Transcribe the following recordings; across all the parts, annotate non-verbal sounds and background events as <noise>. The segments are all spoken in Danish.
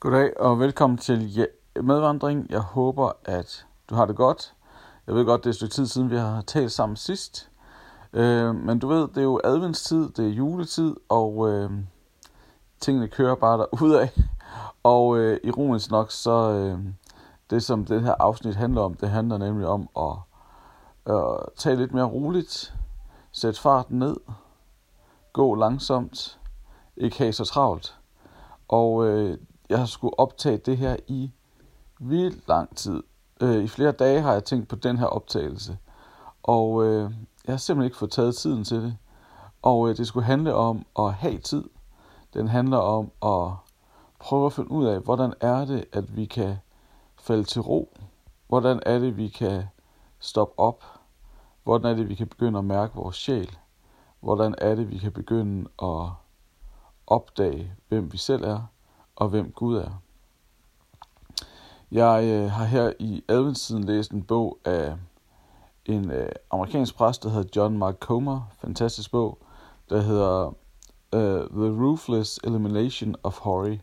Goddag og velkommen til medvandring. Jeg håber, at du har det godt. Jeg ved godt, det er et stykke tid siden, vi har talt sammen sidst. Øh, men du ved, det er jo adventstid, det er juletid, og øh, tingene kører bare af. <laughs> Og øh, ironisk nok, så øh, det som det her afsnit handler om, det handler nemlig om at øh, tage lidt mere roligt, sætte farten ned, gå langsomt, ikke have så travlt. Og øh, jeg har skulle optage det her i vildt lang tid. Øh, I flere dage har jeg tænkt på den her optagelse. Og øh, jeg har simpelthen ikke fået taget tiden til det. Og øh, det skulle handle om at have tid. Den handler om at prøve at finde ud af, hvordan er det, at vi kan falde til ro. Hvordan er det, vi kan stoppe op. Hvordan er det, vi kan begynde at mærke vores sjæl. Hvordan er det, vi kan begynde at opdage, hvem vi selv er og hvem Gud er. Jeg øh, har her i adventstiden læst en bog af en øh, amerikansk præst, der hedder John Mark Comer. Fantastisk bog, der hedder uh, The Ruthless Elimination of Hurry.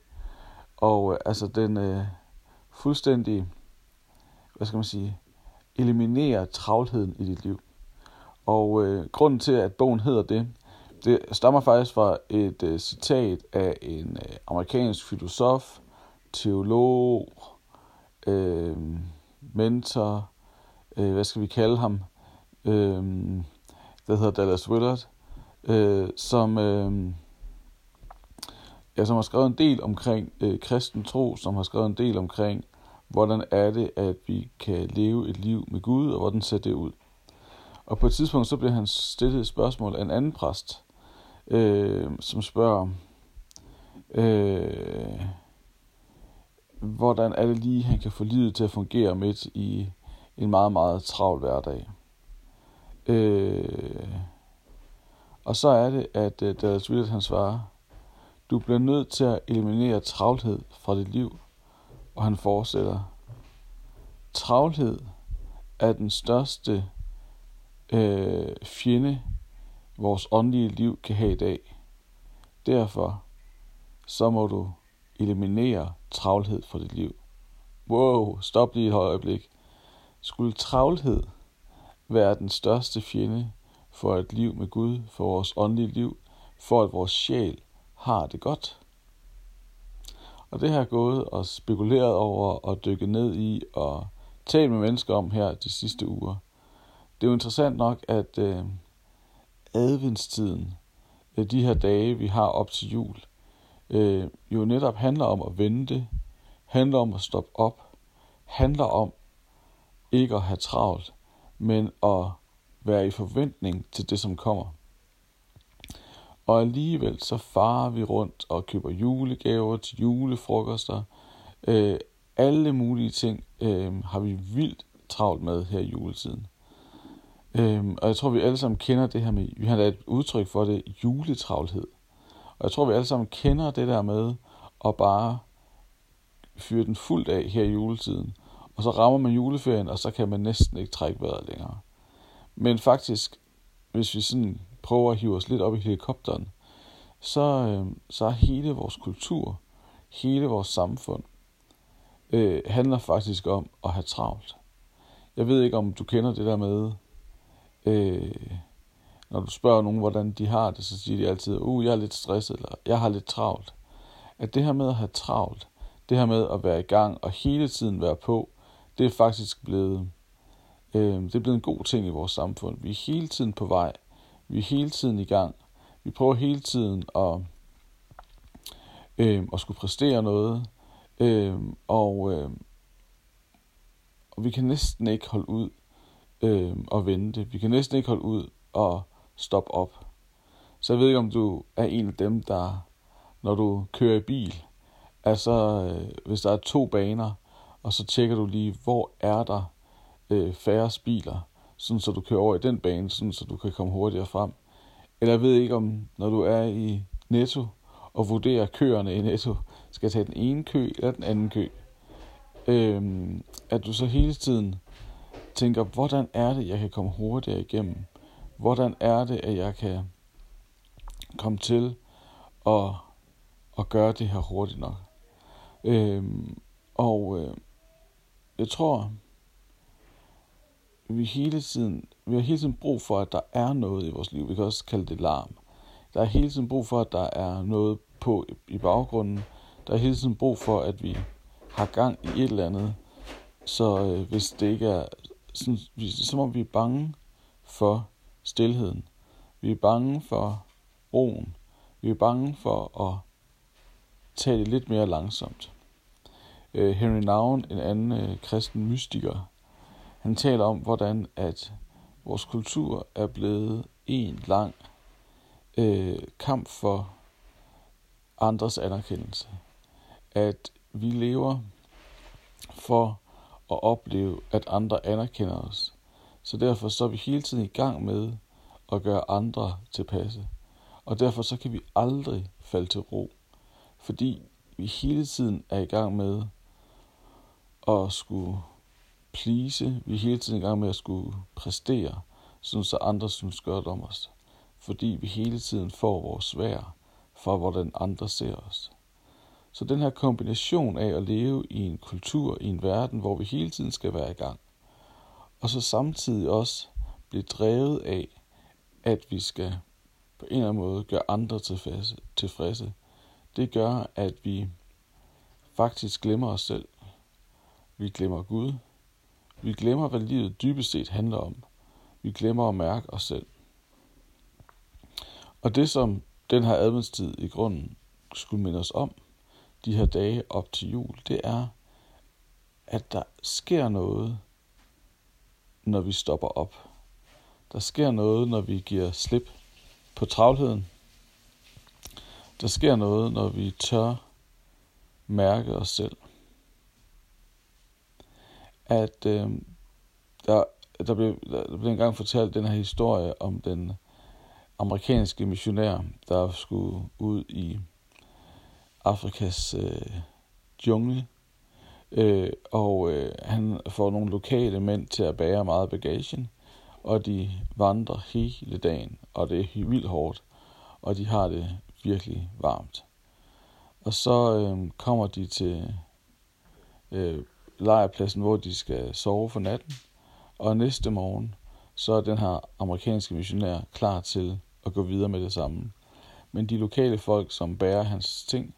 Og øh, altså den øh, fuldstændig, hvad skal man sige, eliminerer travlheden i dit liv. Og øh, grunden til, at bogen hedder det, det stammer faktisk fra et uh, citat af en uh, amerikansk filosof, teolog, uh, mentor, uh, hvad skal vi kalde ham, uh, der hedder Dallas Willard, uh, som, uh, ja, som har skrevet en del omkring uh, kristen tro, som har skrevet en del omkring, hvordan er det, at vi kan leve et liv med Gud, og hvordan ser det ud. Og på et tidspunkt så bliver han stillet et spørgsmål af en anden præst, øh, som spørger, øh, hvordan er det lige, han kan få livet til at fungere midt i en meget, meget travl hverdag. Øh, og så er det, at uh, Dallas Willard han svarer, du bliver nødt til at eliminere travlhed fra dit liv. Og han fortsætter, travlhed er den største øh, fjende, vores åndelige liv kan have i dag. Derfor så må du eliminere travlhed fra dit liv. Wow, stop lige et øjeblik. Skulle travlhed være den største fjende for et liv med Gud, for vores åndelige liv, for at vores sjæl har det godt? Og det har jeg gået og spekuleret over og dykket ned i og talt med mennesker om her de sidste uger. Det er jo interessant nok, at øh, adventstiden, øh, de her dage, vi har op til jul, øh, jo netop handler om at vente, handler om at stoppe op, handler om ikke at have travlt, men at være i forventning til det, som kommer. Og alligevel så farer vi rundt og køber julegaver til julefrokoster. Øh, alle mulige ting øh, har vi vildt travlt med her i juletiden. Øhm, og jeg tror, vi alle sammen kender det her med, vi har et udtryk for det, juletravlhed. Og jeg tror, vi alle sammen kender det der med at bare fyre den fuldt af her i juletiden. Og så rammer man juleferien, og så kan man næsten ikke trække vejret længere. Men faktisk, hvis vi sådan prøver at hive os lidt op i helikopteren, så, øh, så er hele vores kultur, hele vores samfund, øh, handler faktisk om at have travlt. Jeg ved ikke, om du kender det der med, øh, når du spørger nogen, hvordan de har det, så siger de altid, uh, jeg er lidt stresset, eller jeg har lidt travlt. At det her med at have travlt, det her med at være i gang og hele tiden være på, det er faktisk blevet, øh, det er blevet en god ting i vores samfund. Vi er hele tiden på vej. Vi er hele tiden i gang. Vi prøver hele tiden at, øh, at skulle præstere noget. Øh, og, øh, og vi kan næsten ikke holde ud øh, og vente. Vi kan næsten ikke holde ud og stoppe op. Så jeg ved ikke, om du er en af dem, der, når du kører i bil, altså øh, hvis der er to baner, og så tjekker du lige, hvor er der øh, færre biler, sådan så du kører over i den bane, sådan så du kan komme hurtigere frem. Eller jeg ved ikke om, når du er i Netto og vurderer køerne i Netto, skal jeg tage den ene kø eller den anden kø. Øh, at du så hele tiden tænker, hvordan er det, jeg kan komme hurtigere igennem? Hvordan er det, at jeg kan komme til at, at gøre det her hurtigt nok? Øhm, og øh, jeg tror, vi hele tiden, vi har hele tiden brug for, at der er noget i vores liv. Vi kan også kalde det larm. Der er hele tiden brug for, at der er noget på i baggrunden. Der er hele tiden brug for, at vi har gang i et eller andet. Så øh, hvis det ikke er sådan, som om vi er bange for stillheden. Vi er bange for roen. Vi er bange for at tage det lidt mere langsomt. Øh, Henry Nouwen, en anden øh, kristen mystiker, han taler om, hvordan at vores kultur er blevet en lang øh, kamp for andres anerkendelse. At vi lever for at opleve, at andre anerkender os. Så derfor så er vi hele tiden i gang med at gøre andre tilpasse. Og derfor så kan vi aldrig falde til ro. Fordi vi hele tiden er i gang med at skulle please. Vi er hele tiden i gang med at skulle præstere, sådan så andre synes godt om os. Fordi vi hele tiden får vores svær for, hvordan andre ser os. Så den her kombination af at leve i en kultur, i en verden, hvor vi hele tiden skal være i gang, og så samtidig også blive drevet af, at vi skal på en eller anden måde gøre andre tilfredse, tilfredse. Det gør, at vi faktisk glemmer os selv. Vi glemmer Gud. Vi glemmer, hvad livet dybest set handler om. Vi glemmer at mærke os selv. Og det, som den her adventstid i grunden skulle minde os om, de her dage op til jul, det er, at der sker noget, når vi stopper op. Der sker noget, når vi giver slip på travlheden. Der sker noget, når vi tør mærke os selv. At øh, der, der, blev, der blev engang fortalt den her historie om den amerikanske missionær, der skulle ud i Afrikas øh, jungle, øh, og øh, han får nogle lokale mænd til at bære meget bagagen, og de vandrer hele dagen, og det er vildt hårdt, og de har det virkelig varmt. Og så øh, kommer de til øh, lejrpladsen, hvor de skal sove for natten, og næste morgen, så er den her amerikanske missionær klar til at gå videre med det samme. Men de lokale folk, som bærer hans ting,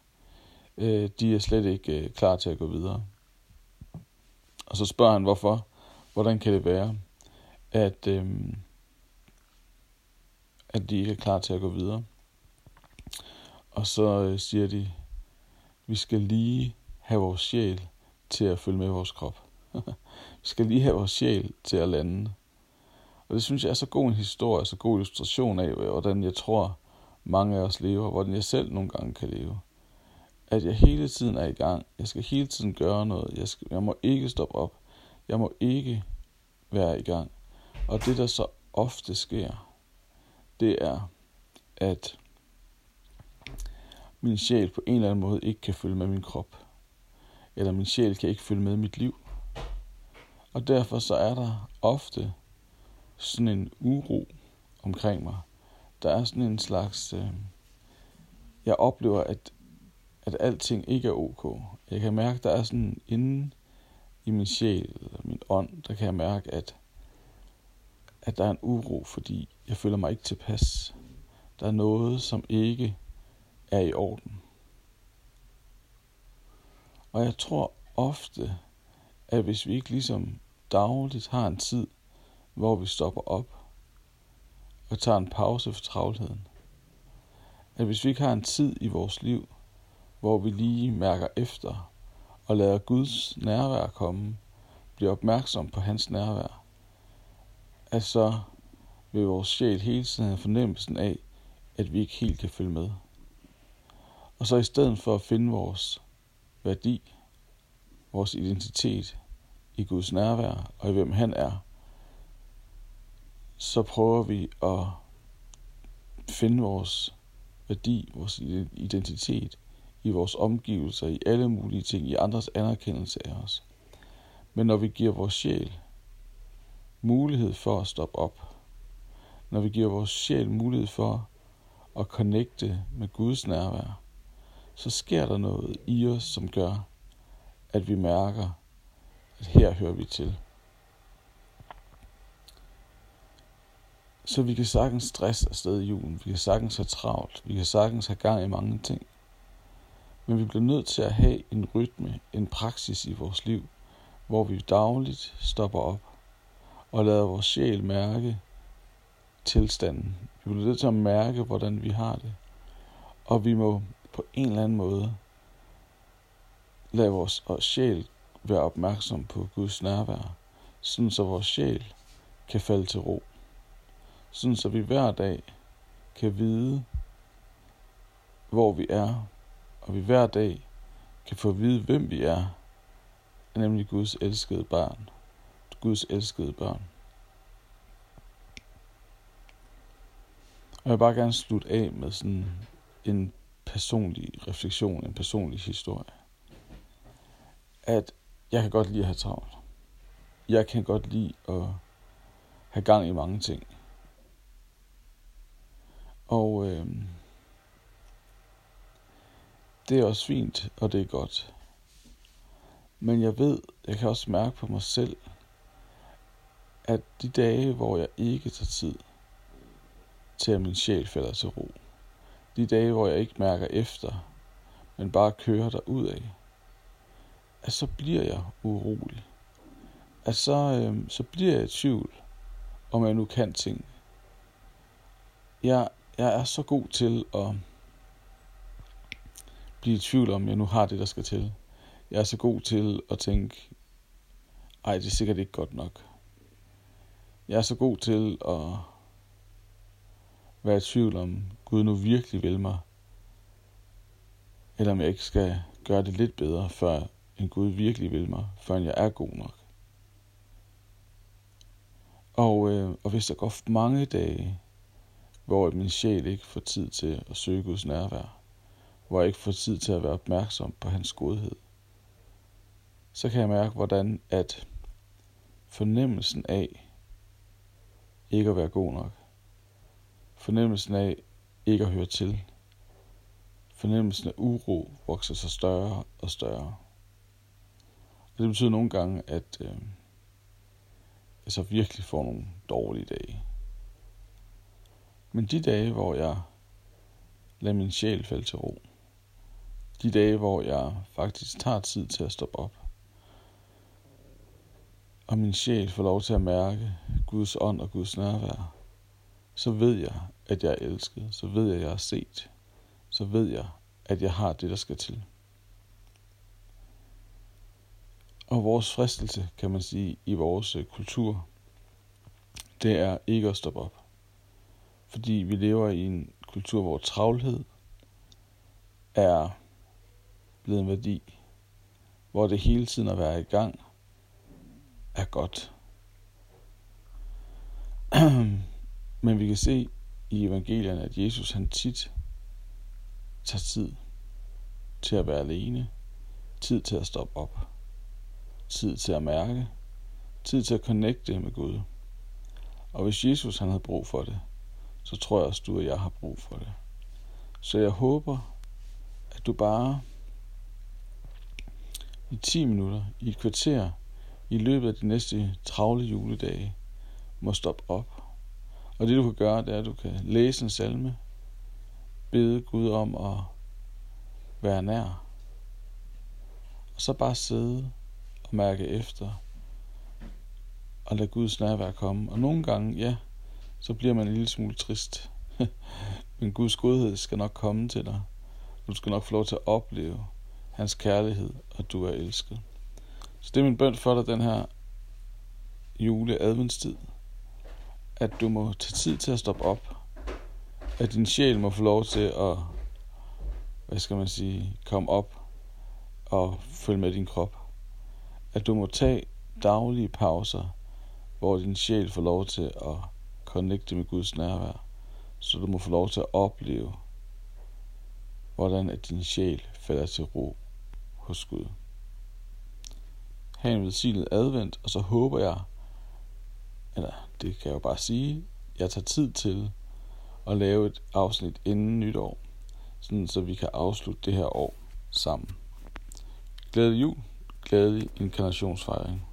øh, de er slet ikke øh, klar til at gå videre. Og så spørger han, hvorfor? Hvordan kan det være, at, øh, at de ikke er klar til at gå videre? Og så øh, siger de, vi skal lige have vores sjæl til at følge med vores krop. <laughs> vi skal lige have vores sjæl til at lande. Og det synes jeg er så god en historie, så god illustration af, øh, hvordan jeg tror, mange af os lever, hvordan jeg selv nogle gange kan leve at jeg hele tiden er i gang. Jeg skal hele tiden gøre noget. Jeg, skal, jeg må ikke stoppe op. Jeg må ikke være i gang. Og det, der så ofte sker, det er, at min sjæl på en eller anden måde ikke kan følge med min krop. Eller min sjæl kan ikke følge med mit liv. Og derfor så er der ofte sådan en uro omkring mig. Der er sådan en slags... Øh, jeg oplever, at at alting ikke er ok. Jeg kan mærke, der er sådan inde i min sjæl, eller min ånd, der kan jeg mærke, at, at der er en uro, fordi jeg føler mig ikke tilpas. Der er noget, som ikke er i orden. Og jeg tror ofte, at hvis vi ikke ligesom dagligt har en tid, hvor vi stopper op og tager en pause for travlheden, at hvis vi ikke har en tid i vores liv, hvor vi lige mærker efter og lader Guds nærvær komme, bliver opmærksom på hans nærvær, at så vil vores sjæl hele tiden have fornemmelsen af, at vi ikke helt kan følge med. Og så i stedet for at finde vores værdi, vores identitet i Guds nærvær og i hvem han er, så prøver vi at finde vores værdi, vores identitet i vores omgivelser, i alle mulige ting, i andres anerkendelse af os. Men når vi giver vores sjæl mulighed for at stoppe op, når vi giver vores sjæl mulighed for at connecte med Guds nærvær, så sker der noget i os, som gør, at vi mærker, at her hører vi til. Så vi kan sagtens stress afsted i julen. Vi kan sagtens have travlt. Vi kan sagtens have gang i mange ting. Men vi bliver nødt til at have en rytme, en praksis i vores liv, hvor vi dagligt stopper op og lader vores sjæl mærke tilstanden. Vi bliver nødt til at mærke, hvordan vi har det. Og vi må på en eller anden måde lade vores sjæl være opmærksom på Guds nærvær, sådan så vores sjæl kan falde til ro. Sådan så vi hver dag kan vide, hvor vi er, og vi hver dag kan få at vide, hvem vi er, nemlig Guds elskede barn. Guds elskede børn. Og jeg vil bare gerne slutte af med sådan en personlig refleksion, en personlig historie. At jeg kan godt lide at have travlt. Jeg kan godt lide at have gang i mange ting. Og øh, det er også fint, og det er godt. Men jeg ved, jeg kan også mærke på mig selv, at de dage, hvor jeg ikke tager tid til, at min sjæl falder til ro, de dage, hvor jeg ikke mærker efter, men bare kører der ud af, at så bliver jeg urolig. At så, øh, så bliver jeg i tvivl, om jeg nu kan ting. Jeg, jeg er så god til at blive i tvivl om, jeg nu har det, der skal til. Jeg er så god til at tænke, ej, det er sikkert ikke godt nok. Jeg er så god til at være i tvivl om, Gud nu virkelig vil mig, eller om jeg ikke skal gøre det lidt bedre, før en Gud virkelig vil mig, før jeg er god nok. Og, øh, og hvis der går mange dage, hvor min sjæl ikke får tid til at søge Guds nærvær, hvor jeg ikke får tid til at være opmærksom på hans godhed, så kan jeg mærke, hvordan at fornemmelsen af ikke at være god nok, fornemmelsen af ikke at høre til, fornemmelsen af uro vokser sig større og større. Og det betyder nogle gange, at øh, jeg så virkelig får nogle dårlige dage. Men de dage, hvor jeg lader min sjæl falde til ro, de dage, hvor jeg faktisk tager tid til at stoppe op, og min sjæl får lov til at mærke Guds ånd og Guds nærvær, så ved jeg, at jeg er elsket, så ved jeg, at jeg er set, så ved jeg, at jeg har det, der skal til. Og vores fristelse, kan man sige, i vores øh, kultur, det er ikke at stoppe op. Fordi vi lever i en kultur, hvor travlhed er blevet en værdi. Hvor det hele tiden at være i gang er godt. <clears throat> Men vi kan se i evangelierne, at Jesus han tit tager tid til at være alene, tid til at stoppe op, tid til at mærke, tid til at connecte med Gud. Og hvis Jesus han havde brug for det, så tror jeg også du og jeg har brug for det. Så jeg håber, at du bare i 10 minutter, i et kvarter, i løbet af de næste travle juledage, må stoppe op. Og det du kan gøre, det er, at du kan læse en salme, bede Gud om at være nær, og så bare sidde og mærke efter, og lade Guds nærvær komme. Og nogle gange, ja, så bliver man en lille smule trist. <laughs> Men Guds godhed skal nok komme til dig. Du skal nok få lov til at opleve hans kærlighed, og du er elsket. Så det er min bøn for dig den her juleadventstid, At du må tage tid til at stoppe op. At din sjæl må få lov til at, hvad skal man sige, komme op og følge med din krop. At du må tage daglige pauser, hvor din sjæl får lov til at connecte med Guds nærvær. Så du må få lov til at opleve, hvordan at din sjæl falder til ro hos Gud. Ha' en velsignet advent, og så håber jeg, eller det kan jeg jo bare sige, jeg tager tid til at lave et afsnit inden nytår, sådan så vi kan afslutte det her år sammen. Glædelig jul, glædelig inkarnationsfejring.